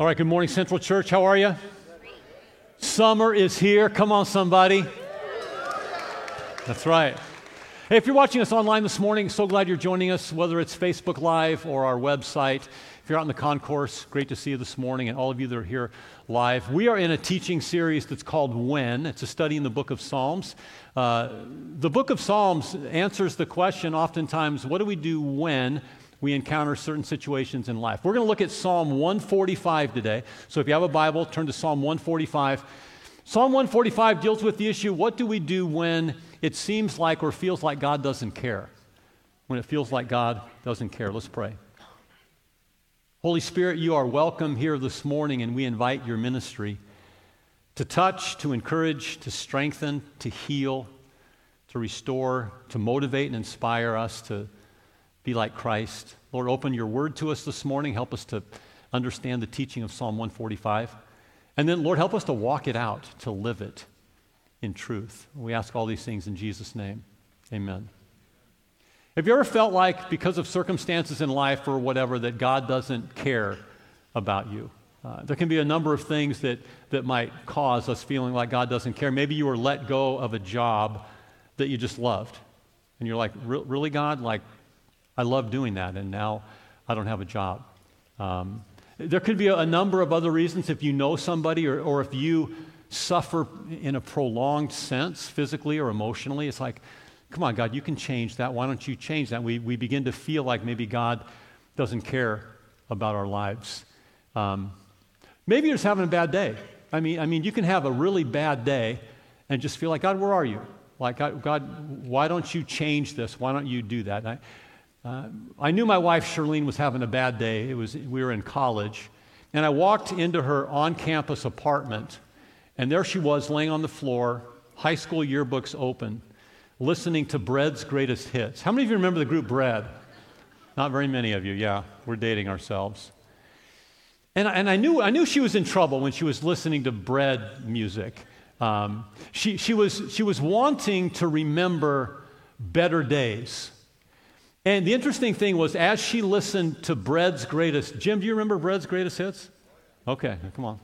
All right, good morning, Central Church. How are you? Summer is here. Come on, somebody. That's right. Hey, if you're watching us online this morning, so glad you're joining us, whether it's Facebook Live or our website. If you're out in the concourse, great to see you this morning, and all of you that are here live. We are in a teaching series that's called When. It's a study in the book of Psalms. Uh, the book of Psalms answers the question oftentimes what do we do when we encounter certain situations in life. We're going to look at Psalm 145 today. So if you have a Bible, turn to Psalm 145. Psalm 145 deals with the issue what do we do when it seems like or feels like God doesn't care? When it feels like God doesn't care. Let's pray. Holy Spirit, you are welcome here this morning, and we invite your ministry to touch, to encourage, to strengthen, to heal, to restore, to motivate and inspire us to be like Christ. Lord, open your word to us this morning. Help us to understand the teaching of Psalm 145. And then, Lord, help us to walk it out, to live it in truth. We ask all these things in Jesus' name. Amen. Have you ever felt like, because of circumstances in life or whatever, that God doesn't care about you? Uh, there can be a number of things that, that might cause us feeling like God doesn't care. Maybe you were let go of a job that you just loved. And you're like, really, God? Like, I love doing that, and now I don't have a job. Um, there could be a, number of other reasons if you know somebody or, or if you suffer in a prolonged sense, physically or emotionally. It's like, come on, God, you can change that. Why don't you change that? We, we begin to feel like maybe God doesn't care about our lives. Um, maybe you're just having a bad day. I mean, I mean, you can have a really bad day and just feel like, God, where are you? Like, God, God why don't you change this? Why don't you do that? I, uh, I knew my wife Charlene was having a bad day. It was, we were in college. And I walked into her on campus apartment, and there she was laying on the floor, high school yearbooks open, listening to Bread's greatest hits. How many of you remember the group Bread? Not very many of you, yeah. We're dating ourselves. And, and I, knew, I knew she was in trouble when she was listening to Bread music. Um, she, she, was, she was wanting to remember better days. And the interesting thing was, as she listened to Bread's greatest, Jim, do you remember Bread's greatest hits? Okay, come on.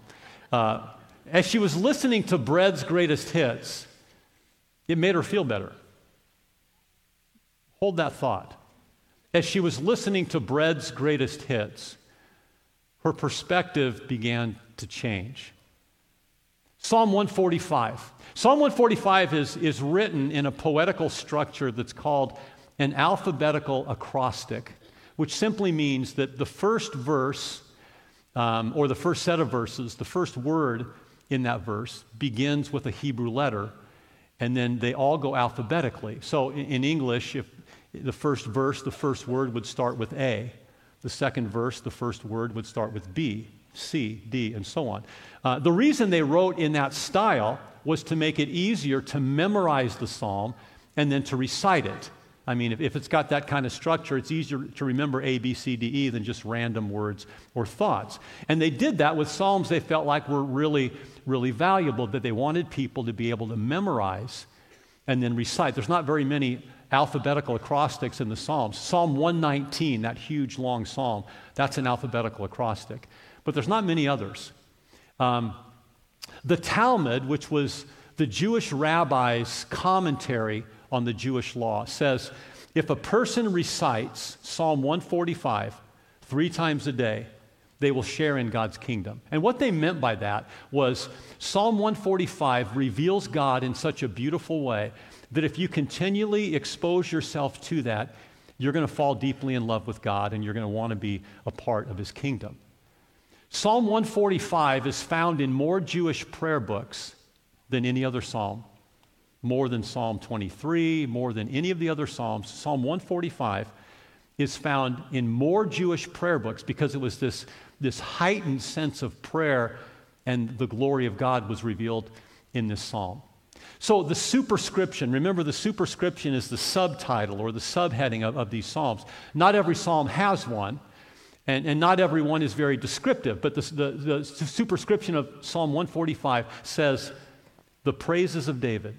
Uh, as she was listening to Bread's greatest hits, it made her feel better. Hold that thought. As she was listening to Bread's greatest hits, her perspective began to change. Psalm 145. Psalm 145 is, is written in a poetical structure that's called an alphabetical acrostic, which simply means that the first verse, um, or the first set of verses, the first word in that verse begins with a Hebrew letter, and then they all go alphabetically. So in, in English, if the first verse, the first word would start with A. The second verse, the first word would start with B, C, D, and so on. Uh, the reason they wrote in that style was to make it easier to memorize the psalm and then to recite it. I mean, if, if it's got that kind of structure, it's easier to remember A, B, C, D, E than just random words or thoughts. And they did that with Psalms they felt like were really, really valuable, that they wanted people to be able to memorize and then recite. There's not very many alphabetical acrostics in the Psalms. Psalm 119, that huge long psalm, that's an alphabetical acrostic. But there's not many others. Um, the Talmud, which was the Jewish rabbi's commentary on the Jewish law says if a person recites Psalm 145 three times a day, they will share in God's kingdom. And what they meant by that was Psalm 145 reveals God in such a beautiful way that if you continually expose yourself to that, you're going to fall deeply in love with God and you're going to want to be a part of his kingdom. Psalm 145 is found in more Jewish prayer books than any other psalm more than Psalm 23, more than any of the other Psalms. Psalm 145 is found in more Jewish prayer books because it was this, this heightened sense of prayer and the glory of God was revealed in this psalm. So, the superscription, remember the superscription is the subtitle or the subheading of, of these psalms. Not every psalm has one, and, and not every one is very descriptive, but the, the, the superscription of Psalm 145 says, The praises of David.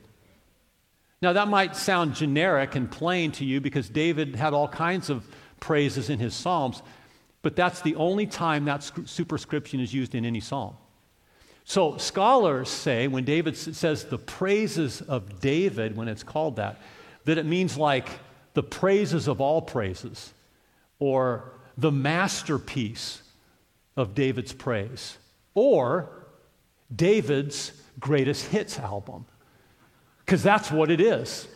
Now, that might sound generic and plain to you because David had all kinds of praises in his Psalms, but that's the only time that superscription is used in any psalm. So scholars say when David says the praises of David, when it's called that, that it means like the praises of all praises or the masterpiece of David's praise or David's greatest hits album. Because that's what it is.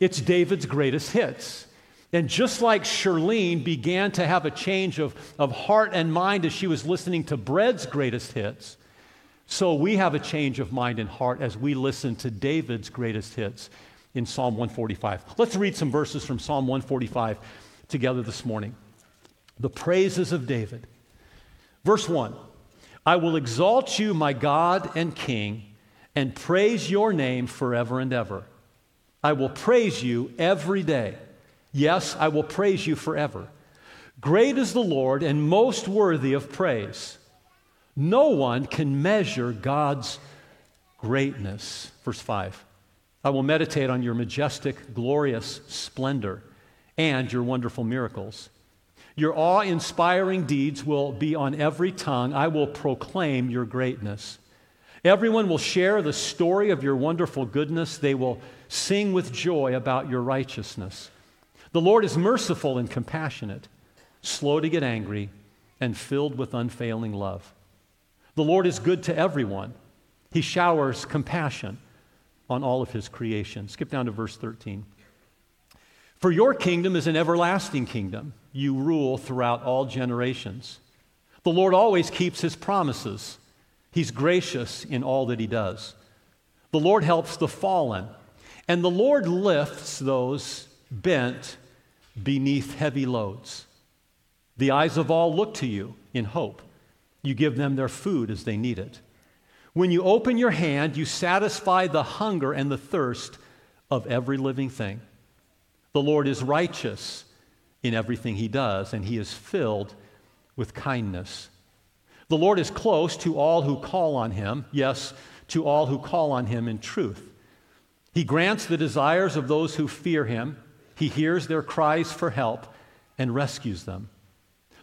It's David's greatest hits. And just like Shirlene began to have a change of, of heart and mind as she was listening to Bread's greatest hits, so we have a change of mind and heart as we listen to David's greatest hits in Psalm 145. Let's read some verses from Psalm 145 together this morning. The praises of David. Verse 1 I will exalt you, my God and King, and praise your name forever and ever. I will praise you every day. Yes, I will praise you forever. Great is the Lord and most worthy of praise. No one can measure God's greatness. Verse 5 I will meditate on your majestic, glorious splendor and your wonderful miracles. Your awe inspiring deeds will be on every tongue. I will proclaim your greatness. Everyone will share the story of your wonderful goodness. They will sing with joy about your righteousness. The Lord is merciful and compassionate, slow to get angry, and filled with unfailing love. The Lord is good to everyone. He showers compassion on all of his creation. Skip down to verse 13. For your kingdom is an everlasting kingdom. You rule throughout all generations. The Lord always keeps his promises. He's gracious in all that he does. The Lord helps the fallen, and the Lord lifts those bent beneath heavy loads. The eyes of all look to you in hope. You give them their food as they need it. When you open your hand, you satisfy the hunger and the thirst of every living thing. The Lord is righteous in everything he does, and he is filled with kindness. The Lord is close to all who call on him, yes, to all who call on him in truth. He grants the desires of those who fear him, he hears their cries for help and rescues them.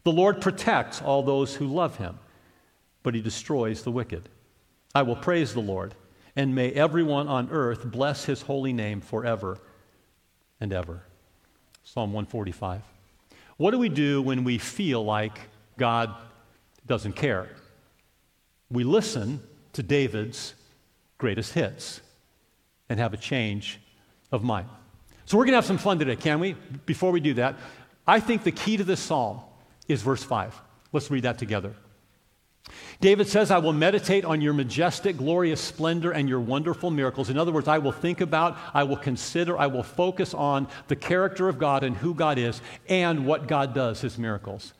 The Lord protects all those who love him, but he destroys the wicked. I will praise the Lord, and may everyone on earth bless his holy name forever and ever. Psalm 145. What do we do when we feel like God doesn't care? We listen to David's greatest hits and have a change of mind. So we're going to have some fun today, can we? Before we do that, I think the key to this psalm is verse 5. Let's read that together. David says, I will meditate on your majestic, glorious splendor and your wonderful miracles. In other words, I will think about, I will consider, I will focus on the character of God and who God is and what God does, his miracles.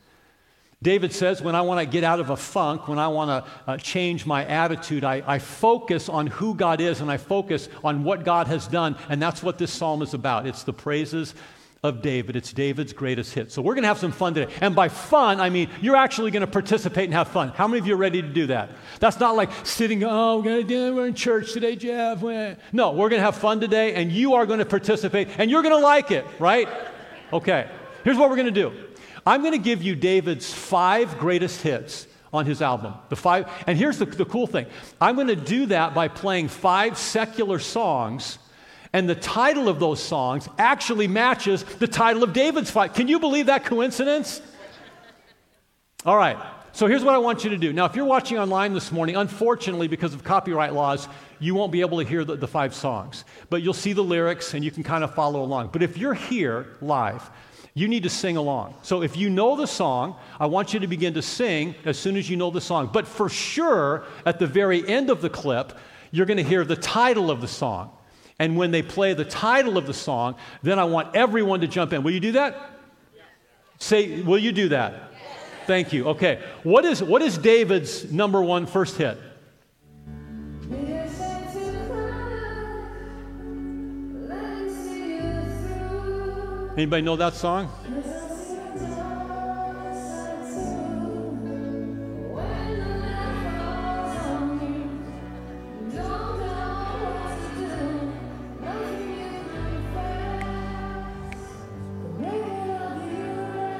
David says, when I want to get out of a funk, when I want to uh, change my attitude, I, I focus on who God is and I focus on what God has done. And that's what this psalm is about. It's the praises of David. It's David's greatest hit. So we're going to have some fun today. And by fun, I mean you're actually going to participate and have fun. How many of you are ready to do that? That's not like sitting, oh, we're, to, do, we're in church today, Jeff. No, we're going to have fun today, and you are going to participate, and you're going to like it, right? Okay. Here's what we're going to do I'm going to give you David's five greatest hits on his album. The five, and here's the, the cool thing I'm going to do that by playing five secular songs and the title of those songs actually matches the title of David's five. Can you believe that coincidence? All right. So here's what I want you to do. Now, if you're watching online this morning, unfortunately, because of copyright laws, you won't be able to hear the, the, five songs. But you'll see the lyrics and you can kind of follow along. But if you're here live, you need to sing along. So if you know the song, I want you to begin to sing as soon as you know the song. But for sure, at the very end of the clip, you're going to hear the title of the song. And when they play the title of the song, then I want everyone to jump in. Will you do that? Yes. Say, will you do that? Yes. Thank you. Okay. What is, what is David's number one first hit? Anybody know that song?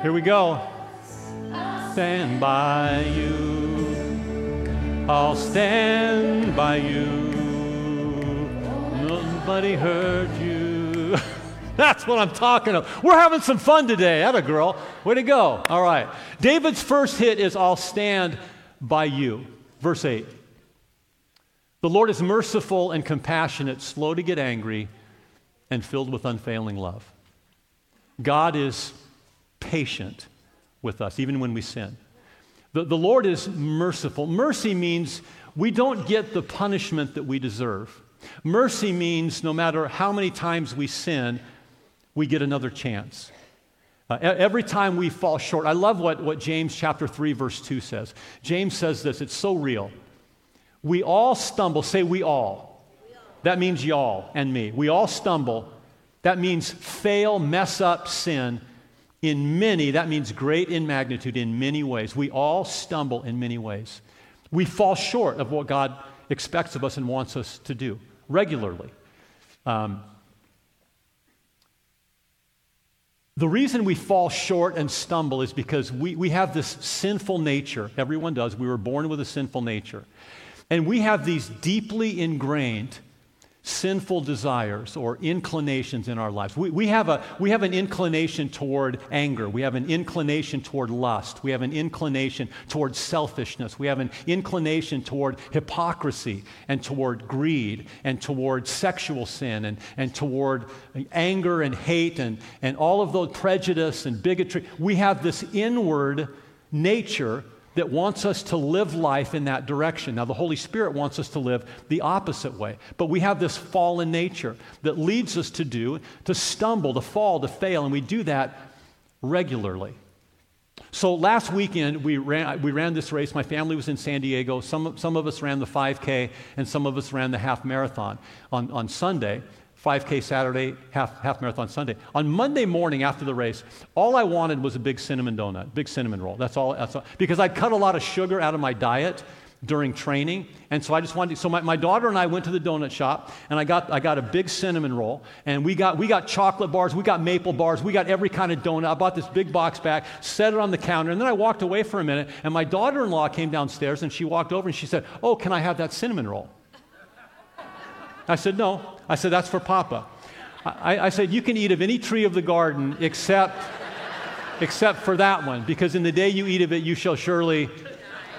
Here we go. stand by you. I'll stand by you. Nobody hurt you. That's what I'm talking about. We're having some fun today. That a girl. Way to go. All right. David's first hit is I'll stand by you. Verse 8. The Lord is merciful and compassionate, slow to get angry, and filled with unfailing love. God is patient with us, even when we sin. The, the Lord is merciful. Mercy means we don't get the punishment that we deserve. Mercy means no matter how many times we sin, we get another chance. Uh, every time we fall short, I love what, what James chapter 3, verse 2 says. James says this, it's so real. We all stumble. Say, we all. That means y'all and me. We all stumble. That means fail, mess up, sin in many, that means great in magnitude in many ways. We all stumble in many ways. We fall short of what God expects of us and wants us to do regularly. Um, the reason we fall short and stumble is because we, we have this sinful nature. Everyone does. We were born with a sinful nature. And we have these deeply ingrained sinful desires or inclinations in our lives. We, we, have a, we have an inclination toward anger. We have an inclination toward lust. We have an inclination toward selfishness. We have an inclination toward hypocrisy and toward greed and toward sexual sin and, and toward anger and hate and, and all of those prejudice and bigotry. We have this inward nature that wants us to live life in that direction. Now, the Holy Spirit wants us to live the opposite way. But we have this fallen nature that leads us to do, to stumble, to fall, to fail, and we do that regularly. So last weekend, we ran, we ran this race. My family was in San Diego. Some, some of us ran the 5K, and some of us ran the half marathon on, on Sunday. 5K Saturday, half, half marathon Sunday. On Monday morning after the race, all I wanted was a big cinnamon donut, big cinnamon roll. That's all, that's all. Because I'd cut a lot of sugar out of my diet during training. And so I just wanted to, so my, my daughter and I went to the donut shop and I got, I got a big cinnamon roll and we got, we got chocolate bars, we got maple bars, we got every kind of donut. I bought this big box back, set it on the counter, and then I walked away for a minute and my daughter in law came downstairs and she walked over and she said, Oh, can I have that cinnamon roll? I said, No. I said, That's for Papa. I, I said, You can eat of any tree of the garden except, except for that one, because in the day you eat of it, you shall surely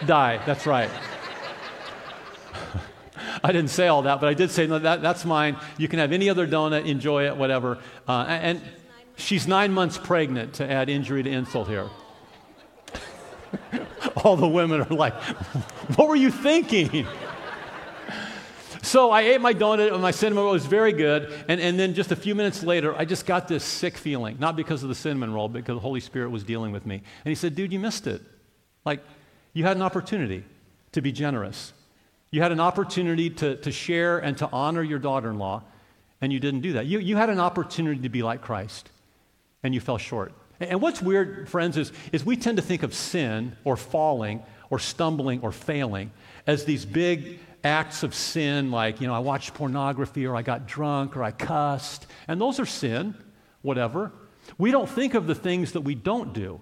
die. That's right. I didn't say all that, but I did say, no, that, that's mine. You can have any other donut, enjoy it, whatever. Uh, and she's nine months pregnant, to add injury to insult here. all the women are like, what were you thinking? So I ate my donut and my cinnamon roll was very good. And, and then just a few minutes later, I just got this sick feeling, not because of the cinnamon roll, but because the Holy Spirit was dealing with me. And he said, Dude, you missed it. Like, you had an opportunity to be generous. You had an opportunity to, to share and to honor your daughter in law, and you didn't do that. You, you had an opportunity to be like Christ, and you fell short. And what's weird, friends, is, is we tend to think of sin or falling or stumbling or failing as these big acts of sin, like, you know, I watched pornography or I got drunk or I cussed, and those are sin, whatever. We don't think of the things that we don't do.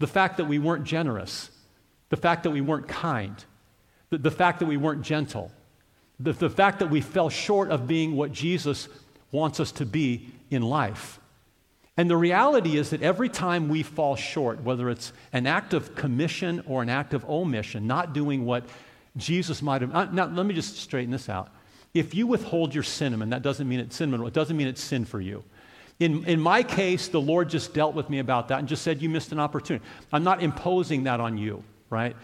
The fact that we weren't generous, the fact that we weren't kind, the, the fact that we weren't gentle, the, the fact that we fell short of being what Jesus wants us to be in life. And the reality is that every time we fall short, whether it's an act of commission or an act of omission, not doing what Jesus might have. Uh, now, let me just straighten this out. If you withhold your cinnamon, that doesn't mean it's cinnamon. It doesn't mean it's sin for you. In, in my case, the Lord just dealt with me about that and just said, You missed an opportunity. I'm not imposing that on you, right?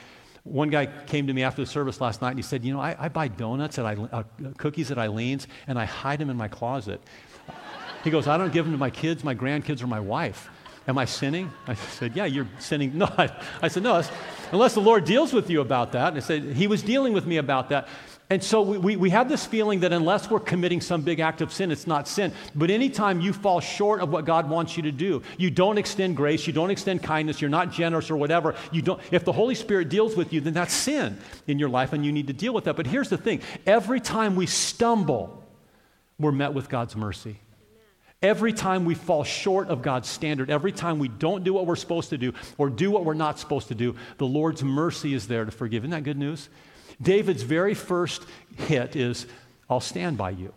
One guy came to me after the service last night and he said, You know, I, I buy donuts at I, uh, cookies at Eileen's and I hide them in my closet. He goes, I don't give them to my kids, my grandkids, or my wife. Am I sinning? I said, Yeah, you're sinning. No, I, I said, No, unless the Lord deals with you about that. And I said, He was dealing with me about that. And so we, we, we, have this feeling that unless we're committing some big act of sin, it's not sin. But anytime you fall short of what God wants you to do, you don't extend grace, you don't extend kindness, you're not generous or whatever, you don't, if the Holy Spirit deals with you, then that's sin in your life and you need to deal with that. But here's the thing every time we stumble, we're met with God's mercy. Every time we fall short of God's standard, every time we don't do what we're supposed to do or do what we're not supposed to do, the Lord's mercy is there to forgive. Isn't that good news? David's very first hit is, I'll stand by you.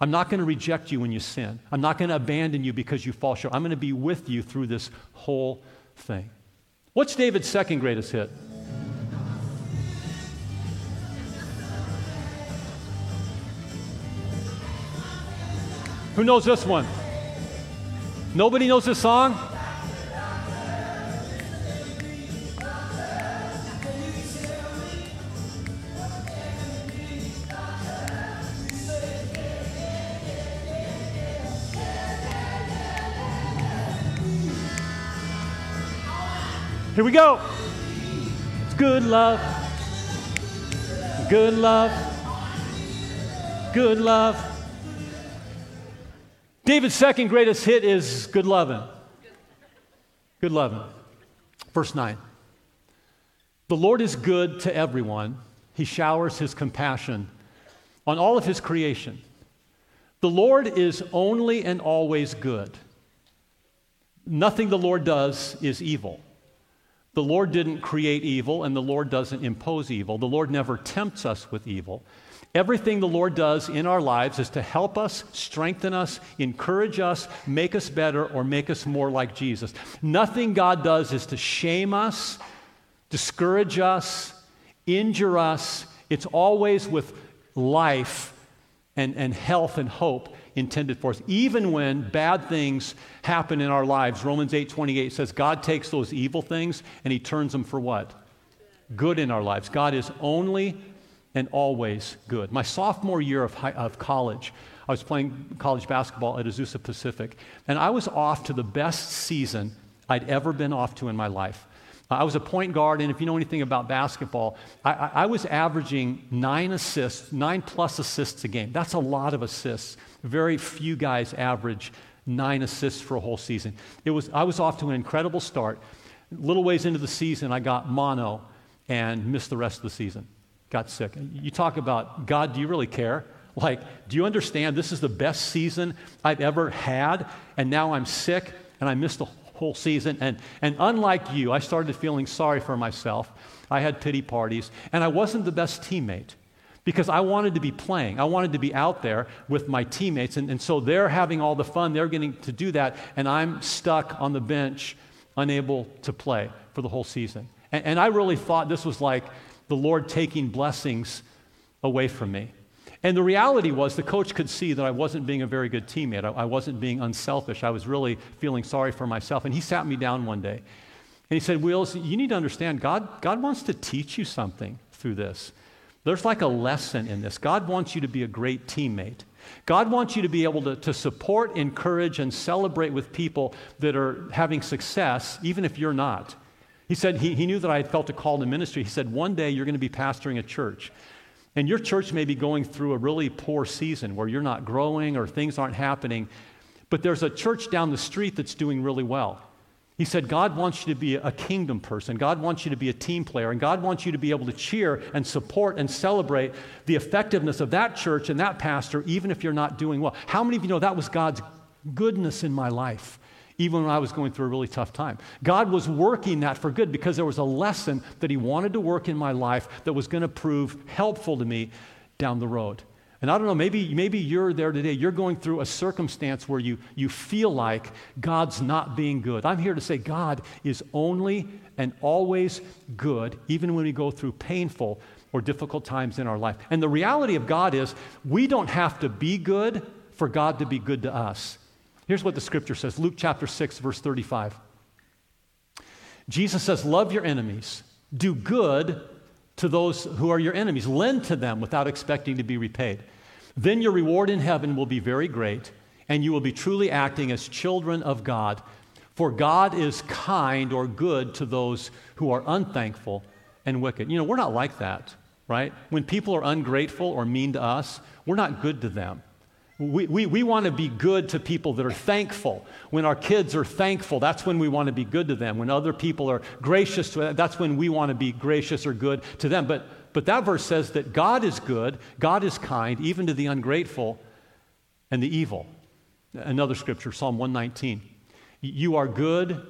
I'm not going to reject you when you sin. I'm not going to abandon you because you fall short. I'm going to be with you through this whole thing. What's David's second greatest hit? Who knows this one? Nobody knows this song? Here we go. It's good love. Good love. Good love. David's second greatest hit is good loving. Good loving. Verse 9. The Lord is good to everyone. He showers his compassion on all of his creation. The Lord is only and always good. Nothing the Lord does is evil. The Lord didn't create evil, and the Lord doesn't impose evil. The Lord never tempts us with evil. Everything the Lord does in our lives is to help us, strengthen us, encourage us, make us better, or make us more like Jesus. Nothing God does is to shame us, discourage us, injure us. It's always with life and, and health and hope intended for us. Even when bad things happen in our lives, Romans 8 28 says God takes those evil things and he turns them for what? Good in our lives. God is only and always good. My sophomore year of, high, of college, I was playing college basketball at Azusa Pacific, and I was off to the best season I'd ever been off to in my life. I was a point guard, and if you know anything about basketball, I, I, I was averaging nine assists, nine plus assists a game. That's a lot of assists. Very few guys average nine assists for a whole season. It was, I was off to an incredible start. Little ways into the season, I got mono and missed the rest of the season got sick. You talk about, God, do you really care? Like, do you understand this is the best season I've ever had, and now I'm sick and I missed the whole season? And, and unlike you, I started feeling sorry for myself. I had pity parties, and I wasn't the best teammate because I wanted to be playing. I wanted to be out there with my teammates, and, and so they're having all the fun, they're getting to do that, and I'm stuck on the bench, unable to play for the whole season. And, and I really thought this was like, the Lord taking blessings away from me. And the reality was, the coach could see that I wasn't being a very good teammate. I, I, wasn't being unselfish. I was really feeling sorry for myself. And he sat me down one day and he said, Wills, you need to understand, God, God wants to teach you something through this. There's like a lesson in this. God wants you to be a great teammate. God wants you to be able to, to support, encourage, and celebrate with people that are having success, even if you're not. He said he, he knew that I had felt a call to ministry. He said, One day you're going to be pastoring a church. And your church may be going through a really poor season where you're not growing or things aren't happening. But there's a church down the street that's doing really well. He said, God wants you to be a kingdom person. God wants you to be a team player. And God wants you to be able to cheer and support and celebrate the effectiveness of that church and that pastor, even if you're not doing well. How many of you know that was God's goodness in my life? Even when I was going through a really tough time. God was working that for good because there was a lesson that He wanted to work in my life that was going to prove helpful to me down the road. And I don't know, maybe, maybe you're there today. You're going through a circumstance where you, you feel like God's not being good. I'm here to say God is only and always good, even when we go through painful or difficult times in our life. And the reality of God is we don't have to be good for God to be good to us. Here's what the scripture says Luke chapter 6, verse 35. Jesus says, Love your enemies, do good to those who are your enemies, lend to them without expecting to be repaid. Then your reward in heaven will be very great, and you will be truly acting as children of God. For God is kind or good to those who are unthankful and wicked. You know, we're not like that, right? When people are ungrateful or mean to us, we're not good to them. We, we, we want to be good to people that are thankful. When our kids are thankful, that's when we want to be good to them. When other people are gracious to them, that's when we want to be gracious or good to them. But, but that verse says that God is good, God is kind, even to the ungrateful and the evil. Another scripture, Psalm 119. You are good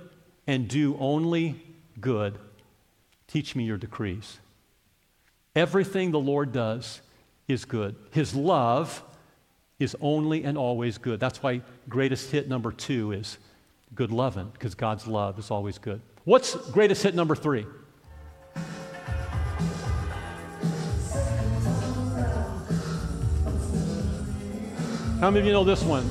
and do only good. Teach me your decrees. Everything the Lord does is good. His love is only and always good. That's why greatest hit number two is good loving, because God's love is always good. What's greatest hit number three? How many of you know this one?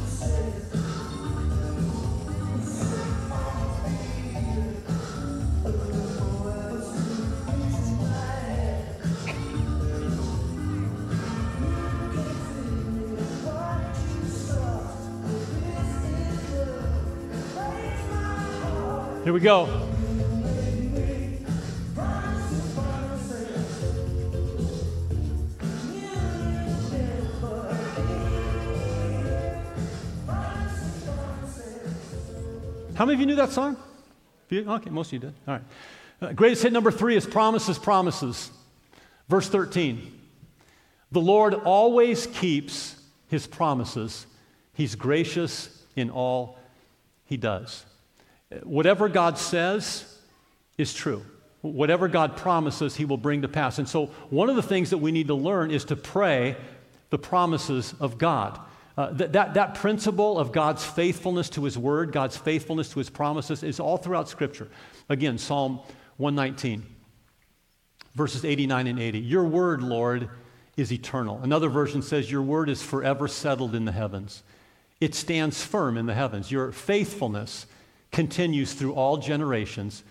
Here we go. How many of you knew that song? Okay, most of you did. All right. Uh, greatest hit number three is Promises, Promises. Verse 13. The Lord always keeps his promises, he's gracious in all he does. Whatever God says is true. Whatever God promises, He will bring to pass. And so, one of the things that we need to learn is to pray the promises of God. Uh, that, that, that principle of God's faithfulness to His word, God's faithfulness to His promises, is all throughout Scripture. Again, Psalm 119, verses 89 and 80. Your word, Lord, is eternal. Another version says, Your word is forever settled in the heavens. It stands firm in the heavens. Your faithfulness continues through all generations.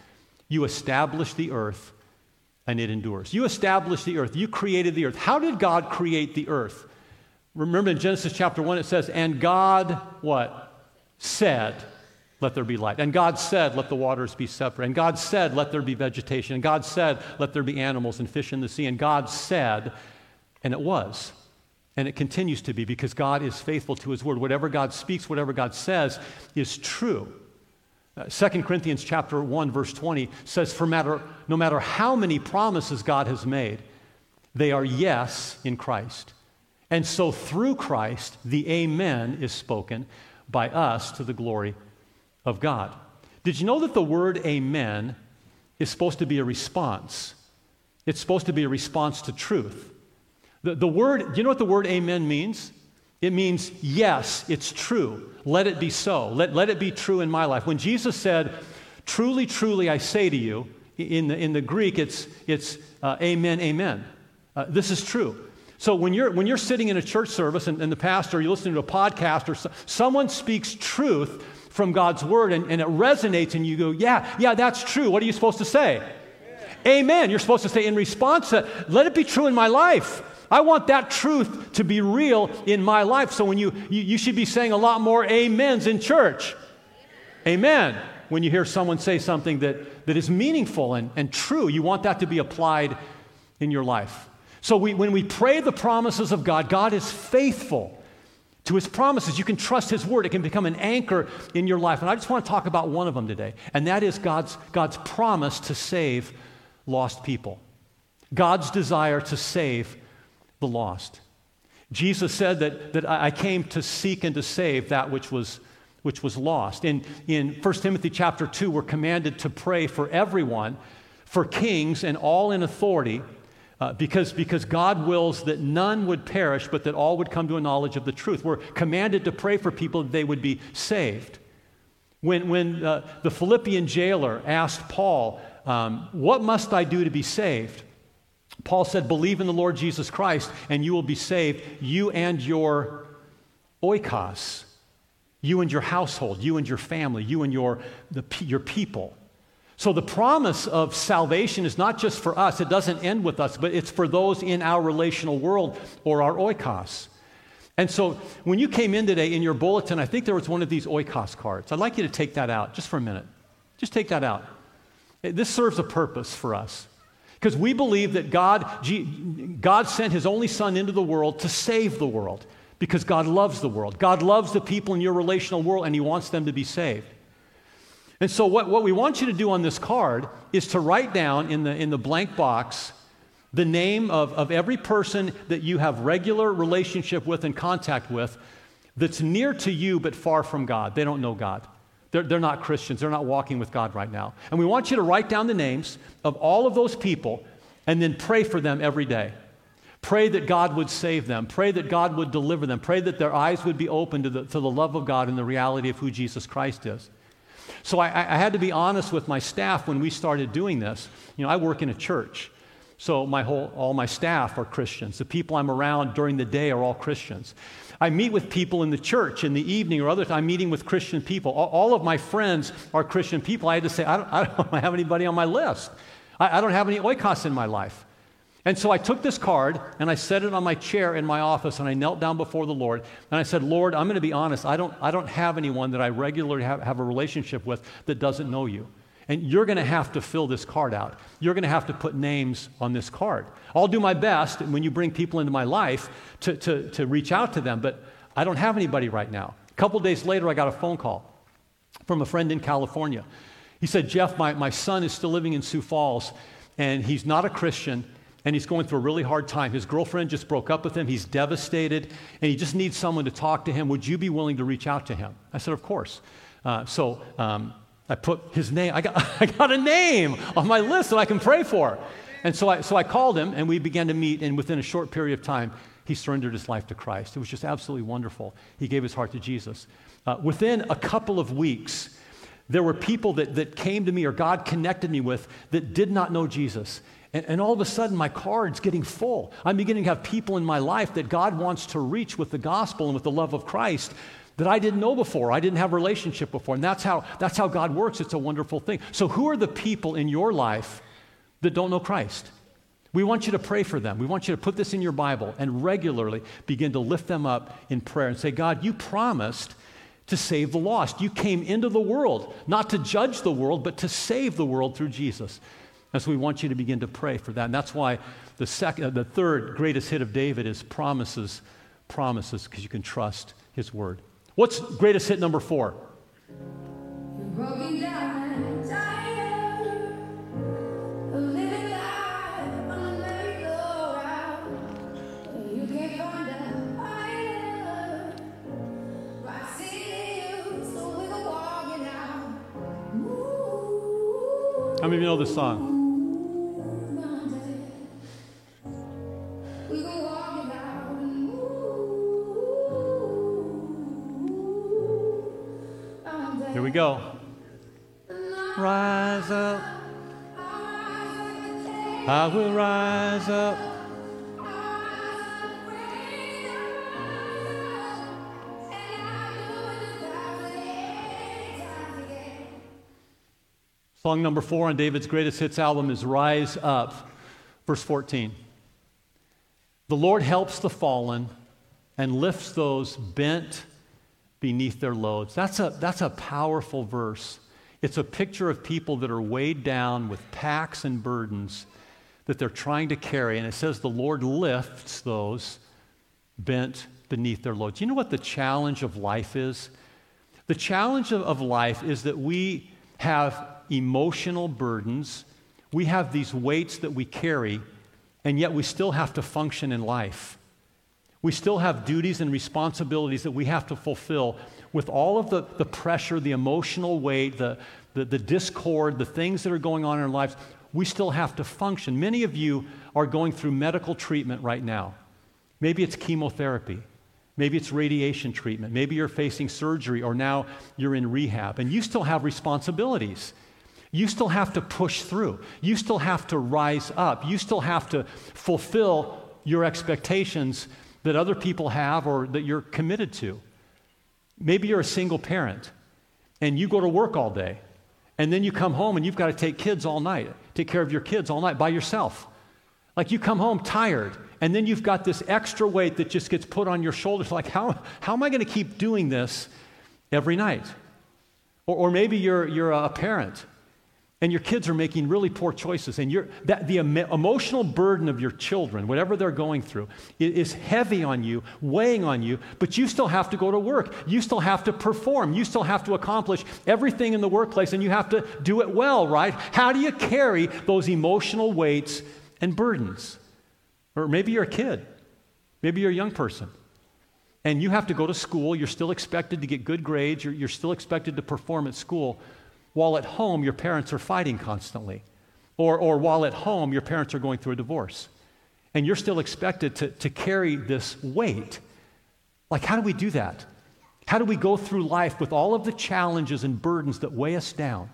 You establish the earth and it endures. You established the earth. You created the earth. How did God create the earth? Remember in Genesis chapter 1 it says, And God, what? Said, Let there be light. And God said, Let the waters be separate. And God said, Let there be vegetation. And God said, Let there be animals and fish in the sea. And God said, and it was. And it continues to be because God is faithful to his word. Whatever God speaks, whatever God says is true. Uh, 2 Corinthians chapter 1 verse 20 says for matter no matter how many promises God has made they are yes in Christ. And so through Christ the amen is spoken by us to the glory of God. Did you know that the word amen is supposed to be a response? It's supposed to be a response to truth. The, the word, do you know what the word amen means? It means, yes, it's true. Let it be so. Let, let it be true in my life. When Jesus said, Truly, truly, I say to you, in the, in the Greek, it's, it's uh, amen, amen. Uh, this is true. So when you're, when you're sitting in a church service and, and the pastor, you're listening to a podcast, or so, someone speaks truth from God's word and, and it resonates, and you go, Yeah, yeah, that's true. What are you supposed to say? Amen. amen. You're supposed to say in response to, Let it be true in my life. I want that truth to be real in my life. So when you, you, you should be saying a lot more amens in church. Amen. When you hear someone say something that, that is meaningful and, and true, you want that to be applied in your life. So we, when we pray the promises of God, God is faithful to his promises. You can trust his word. It can become an anchor in your life. And I just want to talk about one of them today, and that is God's, God's promise to save lost people. God's desire to save the lost. Jesus said that, that I came to seek and to save that which was, which was lost. In, in 1 Timothy chapter 2, we're commanded to pray for everyone, for kings and all in authority, uh, because, because God wills that none would perish, but that all would come to a knowledge of the truth. We're commanded to pray for people that they would be saved. When, when uh, the Philippian jailer asked Paul, um, What must I do to be saved? Paul said, Believe in the Lord Jesus Christ and you will be saved, you and your oikos, you and your household, you and your family, you and your, the, your people. So the promise of salvation is not just for us, it doesn't end with us, but it's for those in our relational world or our oikos. And so when you came in today in your bulletin, I think there was one of these oikos cards. I'd like you to take that out just for a minute. Just take that out. This serves a purpose for us. Because we believe that God, God sent his only son into the world to save the world because God loves the world. God loves the people in your relational world and he wants them to be saved. And so, what, what we want you to do on this card is to write down in the, in the blank box the name of, of every person that you have regular relationship with and contact with that's near to you but far from God. They don't know God. They're, they're not Christians. They're not walking with God right now. And we want you to write down the names of all of those people and then pray for them every day. Pray that God would save them. Pray that God would deliver them. Pray that their eyes would be open to the, to the love of God and the reality of who Jesus Christ is. So I, I had to be honest with my staff when we started doing this. You know, I work in a church. So my whole, all my staff are Christians. The people I'm around during the day are all Christians. I meet with people in the church in the evening or other. I'm meeting with Christian people. All, all, of my friends are Christian people. I had to say, I don't, I don't have anybody on my list. I, I don't have any oikos in my life. And so I took this card and I set it on my chair in my office and I knelt down before the Lord and I said, Lord, I'm going to be honest. I don't, I don't have anyone that I regularly have, have a relationship with that doesn't know you. And you're going to have to fill this card out. You're going to have to put names on this card. I'll do my best when you bring people into my life to, to, to reach out to them, but I don't have anybody right now. A couple days later, I got a phone call from a friend in California. He said, Jeff, my, my son is still living in Sioux Falls, and he's not a Christian and he's going through a really hard time. His girlfriend just broke up with him. He's devastated, and he just needs someone to talk to him. Would you be willing to reach out to him? I said, Of course. Uh, so um, I put his name, I got, I got a name on my list that I can pray for. And so I, so I called him, and we began to meet, and within a short period of time, he surrendered his life to Christ. It was just absolutely wonderful. He gave his heart to Jesus. Uh, within a couple of weeks, there were people that, that came to me or God connected me with that did not know Jesus. And, and, all of a sudden, my card's getting full. I'm beginning to have people in my life that God wants to reach with the gospel and with the love of Christ that I didn't know before. I didn't have a relationship before. And that's how, that's how God works. It's a wonderful thing. So, who are the people in your life that don't know Christ? We want you to pray for them. We want you to put this in your Bible and regularly begin to lift them up in prayer and say, God, you promised to save the lost. You came into the world, not to judge the world, but to save the world through Jesus. And so we want you to begin to pray for that. And that's why the, second, uh, the third greatest hit of David is promises, promises, because you can trust his word. What's greatest hit number four? How many of you know this song? Song number four on David's greatest hits album is Rise Up, verse 14. The Lord helps the fallen and lifts those bent beneath their loads. That's a, that's a powerful verse. It's a picture of people that are weighed down with packs and burdens that they're trying to carry. And it says the Lord lifts those bent beneath their loads. You know what the challenge of life is? The challenge of, of life is that we have emotional burdens, we have these weights that we carry, and yet we still have to function in life. We still have duties and responsibilities that we have to fulfill with all of the, the pressure, the emotional weight, the, the, the discord, the things that are going on in our lives. We still have to function. Many of you are going through medical treatment right now. Maybe it's chemotherapy. Maybe it's radiation treatment. Maybe you're facing surgery or now you're in rehab. And you still have responsibilities. You still have to push through. You still have to rise up. You still have to fulfill your expectations that other people have or that you're committed to. Maybe you're a single parent and you go to work all day and then you come home and you've got to take kids all night, take care of your kids all night by yourself. Like you come home tired and then you've got this extra weight that just gets put on your shoulders. Like, how, how am I going to keep doing this every night? Or, or maybe you're, you're a parent and your kids are making really poor choices and that, the em- emotional burden of your children whatever they're going through is heavy on you weighing on you but you still have to go to work you still have to perform you still have to accomplish everything in the workplace and you have to do it well right how do you carry those emotional weights and burdens or maybe you're a kid maybe you're a young person and you have to go to school. You're still expected to get good grades. You're, you're still expected to perform at school. While at home, your parents are fighting constantly. Or, or while at home, your parents are going through a divorce. And you're still expected to, to carry this weight. Like, how do we do that? How do we go through life with all of the challenges and burdens that weigh us down?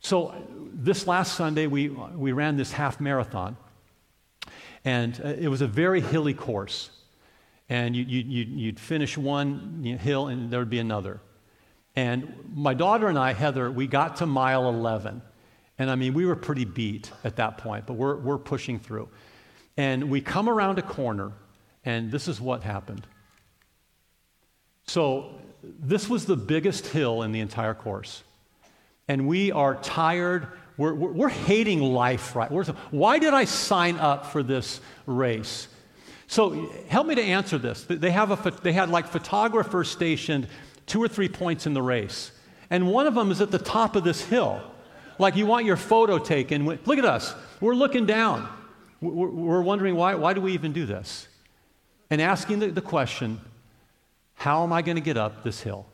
So, this last Sunday, we, we ran this half marathon. And uh, it was a very hilly course. And you, you, you'd finish one hill, and there would be another. And my daughter and I, Heather, we got to mile 11. And I mean, we were pretty beat at that point, but we're, we're pushing through. And we come around a corner, and this is what happened. So, this was the biggest hill in the entire course. And we are tired. We're, we're, we're hating life, right? We're, why did I sign up for this race? So, help me to answer this. They, have a, they had like photographers stationed two or three points in the race. And one of them is at the top of this hill. Like you want your photo taken. Look at us. We're looking down. We're wondering why, why do we even do this? And asking the, the question how am I going to get up this hill?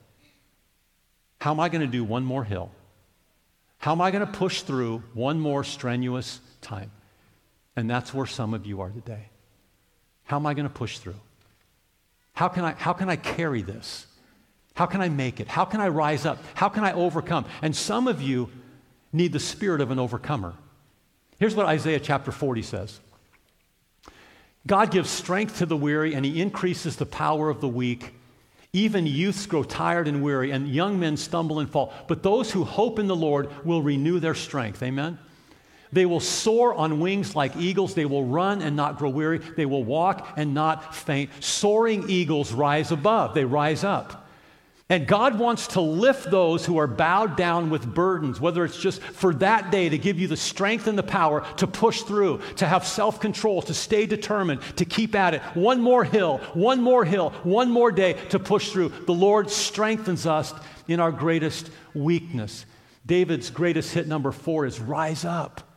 How am I going to do one more hill? How am I going to push through one more strenuous time? And that's where some of you are today. How am I going to push through? How can I, how can I carry this? How can I make it? How can I rise up? How can I overcome? And some of you need the spirit of an overcomer. Here's what Isaiah chapter 40 says God gives strength to the weary, and he increases the power of the weak. Even youths grow tired and weary, and young men stumble and fall. But those who hope in the Lord will renew their strength. Amen? They will soar on wings like eagles. They will run and not grow weary. They will walk and not faint. Soaring eagles rise above, they rise up. And God wants to lift those who are bowed down with burdens, whether it's just for that day to give you the strength and the power to push through, to have self control, to stay determined, to keep at it. One more hill, one more hill, one more day to push through. The Lord strengthens us in our greatest weakness. David's greatest hit, number four, is rise up.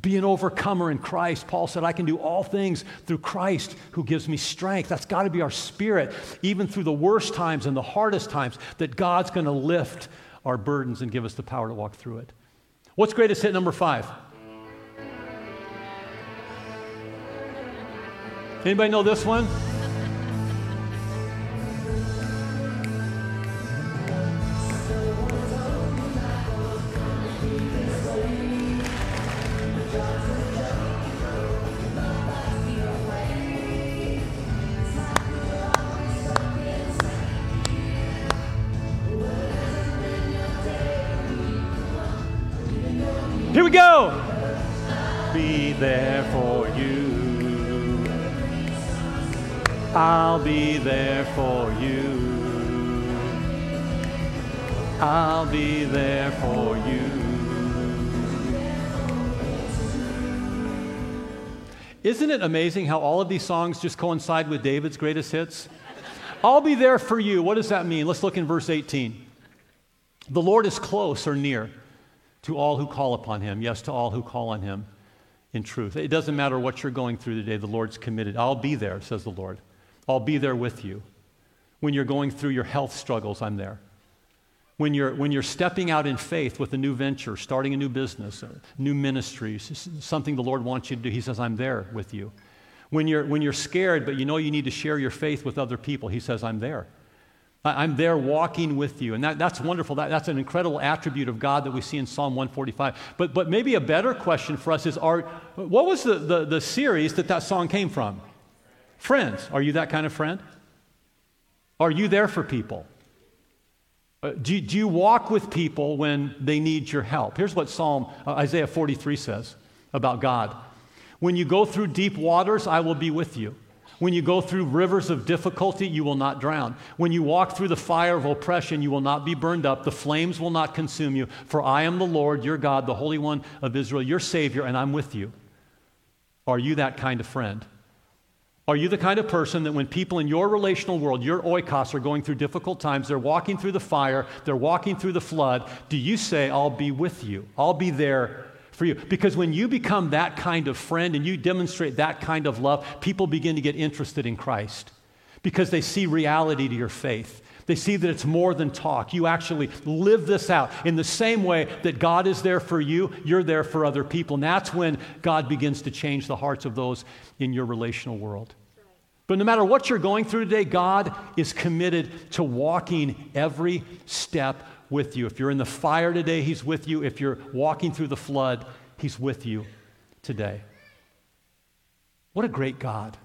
Be an overcomer in Christ. Paul said, I can do all things through Christ who gives me strength. That's got to be our spirit, even through the worst times and the hardest times, that God's going to lift our burdens and give us the power to walk through it. What's greatest hit number five? Anybody know this one? Isn't it amazing how all of these songs just coincide with David's greatest hits? I'll be there for you. What does that mean? Let's look in verse 18. The Lord is close or near to all who call upon him. Yes, to all who call on him in truth. It doesn't matter what you're going through today, the Lord's committed. I'll be there, says the Lord. I'll be there with you. When you're going through your health struggles, I'm there. When you're, when you're stepping out in faith with a new venture, starting a new business, a new ministry, something the Lord wants you to do, He says, I'm there with you. When you're, when you're scared, but you know you need to share your faith with other people, He says, I'm there. I'm there walking with you. And that, that's wonderful. That, that's an incredible attribute of God that we see in Psalm 145. But, but maybe a better question for us is are, what was the, the, the series that that song came from? Friends. Are you that kind of friend? Are you there for people? Uh, do, do you walk with people when they need your help? Here's what Psalm uh, Isaiah 43 says about God. When you go through deep waters, I will be with you. When you go through rivers of difficulty, you will not drown. When you walk through the fire of oppression, you will not be burned up. The flames will not consume you. For I am the Lord, your God, the Holy One of Israel, your Savior, and I'm with you. Are you that kind of friend? Are you the kind of person that when people in your relational world, your oikos, are going through difficult times, they're walking through the fire, they're walking through the flood, do you say, I'll be with you? I'll be there for you. Because when you become that kind of friend and you demonstrate that kind of love, people begin to get interested in Christ. because they see reality to your faith. They see that it's more than talk. You actually live this out. In the same way that God is there for you, you're there for other people. And that's when God begins to change the hearts of those in your relational world. But no matter what you're going through today, God is committed to walking every step with you. If you're in the fire today, He's with you. If you're walking through the flood, He's with you today. What a great God.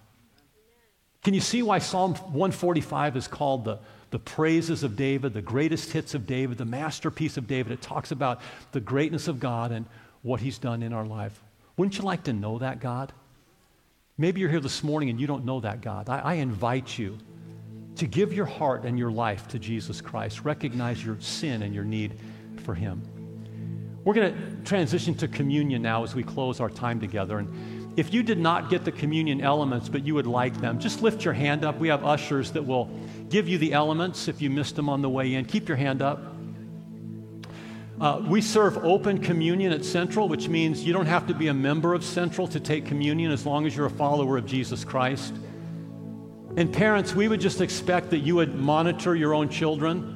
Can you see why Psalm 145 is called the, the praises of David, the greatest hits of David, the masterpiece of David? It talks about the greatness of God and what he's done in our life. Wouldn't you like to know that God? Maybe you're here this morning and you don't know that God. I, I invite you to give your heart and your life to Jesus Christ. Recognize your sin and your need for Him. We're going to transition to communion now as we close our time together. And if you did not get the communion elements, but you would like them, just lift your hand up. We have ushers that will give you the elements if you missed them on the way in. Keep your hand up. Uh, we serve open communion at Central, which means you don't have to be a member of Central to take communion as long as you're a follower of Jesus Christ. And parents, we would just expect that you would monitor your own children.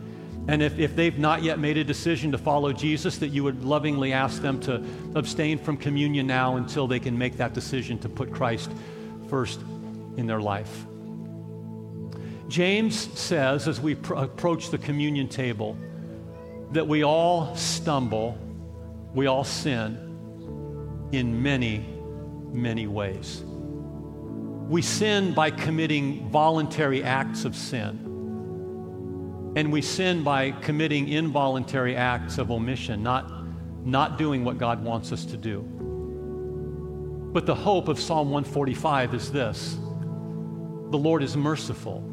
And if, if they've not yet made a decision to follow Jesus, that you would lovingly ask them to abstain from communion now until they can make that decision to put Christ first in their life. James says, as we pr- approach the communion table, that we all stumble, we all sin in many, many ways. We sin by committing voluntary acts of sin. And we sin by committing involuntary acts of omission, not, not doing what God wants us to do. But the hope of Psalm 145 is this the Lord is merciful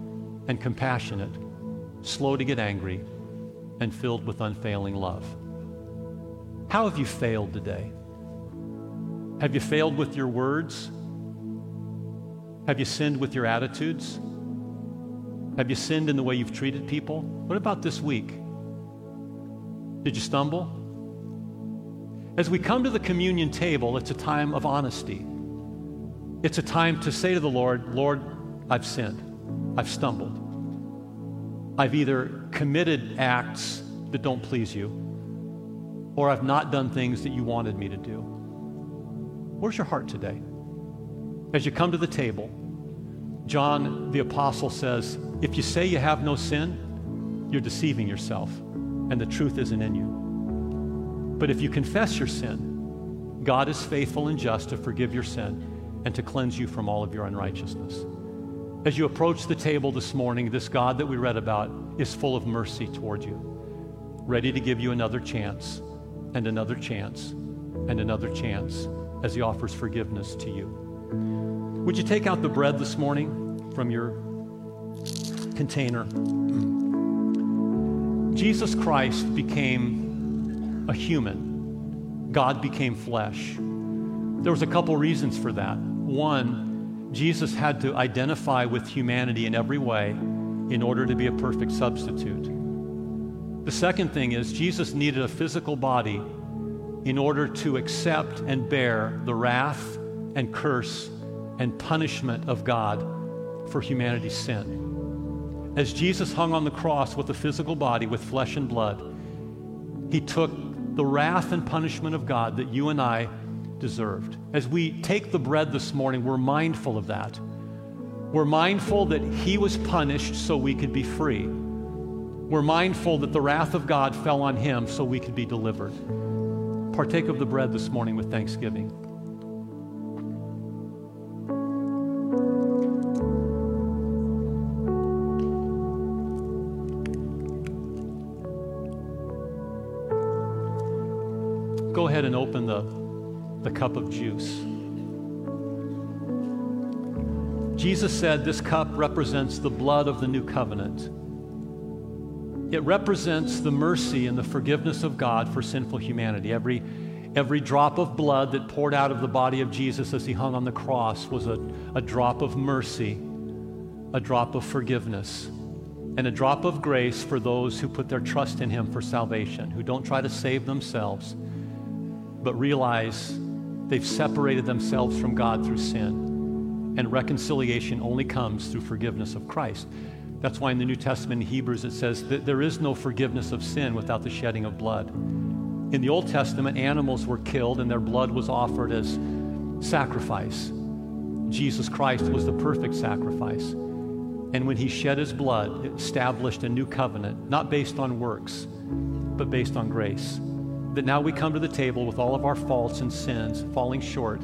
and compassionate, slow to get angry and filled with unfailing love. How have you failed today? Have you failed with your words? Have you sinned with your attitudes? Have you sinned in the way you've treated people? What about this week? Did you stumble? As we come to the communion table, it's a time of honesty. It's a time to say to the Lord, Lord, I've sinned. I've stumbled. I've either committed acts that don't please you, or I've not done things that you wanted me to do. Where's your heart today? As you come to the table, John the Apostle says, If you say you have no sin, you're deceiving yourself, and the truth isn't in you. But if you confess your sin, God is faithful and just to forgive your sin and to cleanse you from all of your unrighteousness. As you approach the table this morning, this God that we read about is full of mercy toward you, ready to give you another chance and another chance and another chance as he offers forgiveness to you. Would you take out the bread this morning from your container? Jesus Christ became a human. God became flesh. There was a couple reasons for that. One, Jesus had to identify with humanity in every way in order to be a perfect substitute. The second thing is, Jesus needed a physical body in order to accept and bear the wrath and curse and punishment of God for humanity's sin. As Jesus hung on the cross with a physical body, with flesh and blood, he took the wrath and punishment of God that you and I deserved. As we take the bread this morning, we're mindful of that. We're mindful that He was punished so we could be free. We're mindful that the wrath of God fell on Him so we could be delivered. Partake of the bread this morning with thanksgiving. Go ahead and open the the cup of juice. Jesus said this cup represents the blood of the new covenant. It represents the mercy and the forgiveness of God for sinful humanity. Every, every drop of blood that poured out of the body of Jesus as he hung on the cross was a, a drop of mercy, a drop of forgiveness, and a drop of grace for those who put their trust in him for salvation, who don't try to save themselves, but realize They've separated themselves from God through sin And reconciliation only comes through forgiveness of Christ. That's why in the New Testament in Hebrews it says that there is no forgiveness of sin without the shedding of blood. In the Old Testament, animals were killed and their blood was offered as sacrifice. Jesus Christ was the perfect sacrifice. And when he shed his blood, it established a new covenant, not based on works, but based on grace. That now we come to the table with all of our faults and sins, falling short,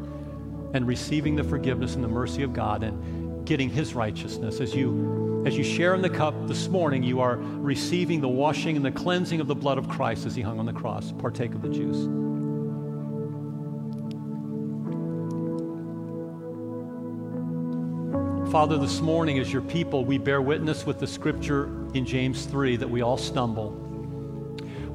and receiving the forgiveness and the mercy of God and getting his righteousness. As you, as you share in the cup this morning, you are receiving the washing and the cleansing of the blood of Christ as he hung on the cross. Partake of the juice. Father, this morning, as your people, we bear witness with the scripture in James 3 that we all stumble.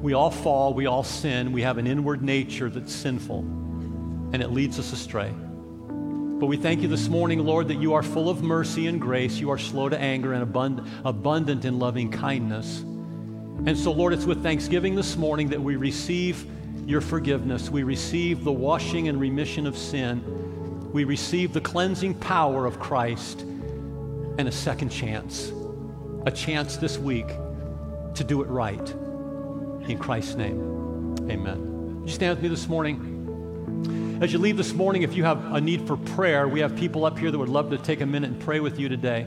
We all fall, we all sin, we have an inward nature that's sinful, and it leads us astray. But we thank you this morning, Lord, that you are full of mercy and grace. You are slow to anger and abund- abundant in loving kindness. And so, Lord, it's with thanksgiving this morning that we receive your forgiveness. We receive the washing and remission of sin. We receive the cleansing power of Christ and a second chance, a chance this week to do it right. In Christ's name, amen. You stand with me this morning. As you leave this morning, if you have a need for prayer, we have people up here that would love to take a minute and pray with you today.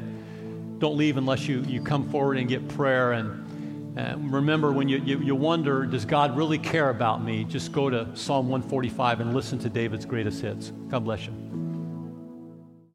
Don't leave unless you, you come forward and get prayer. And, and remember, when you, you, you wonder, does God really care about me? Just go to Psalm 145 and listen to David's greatest hits. God bless you.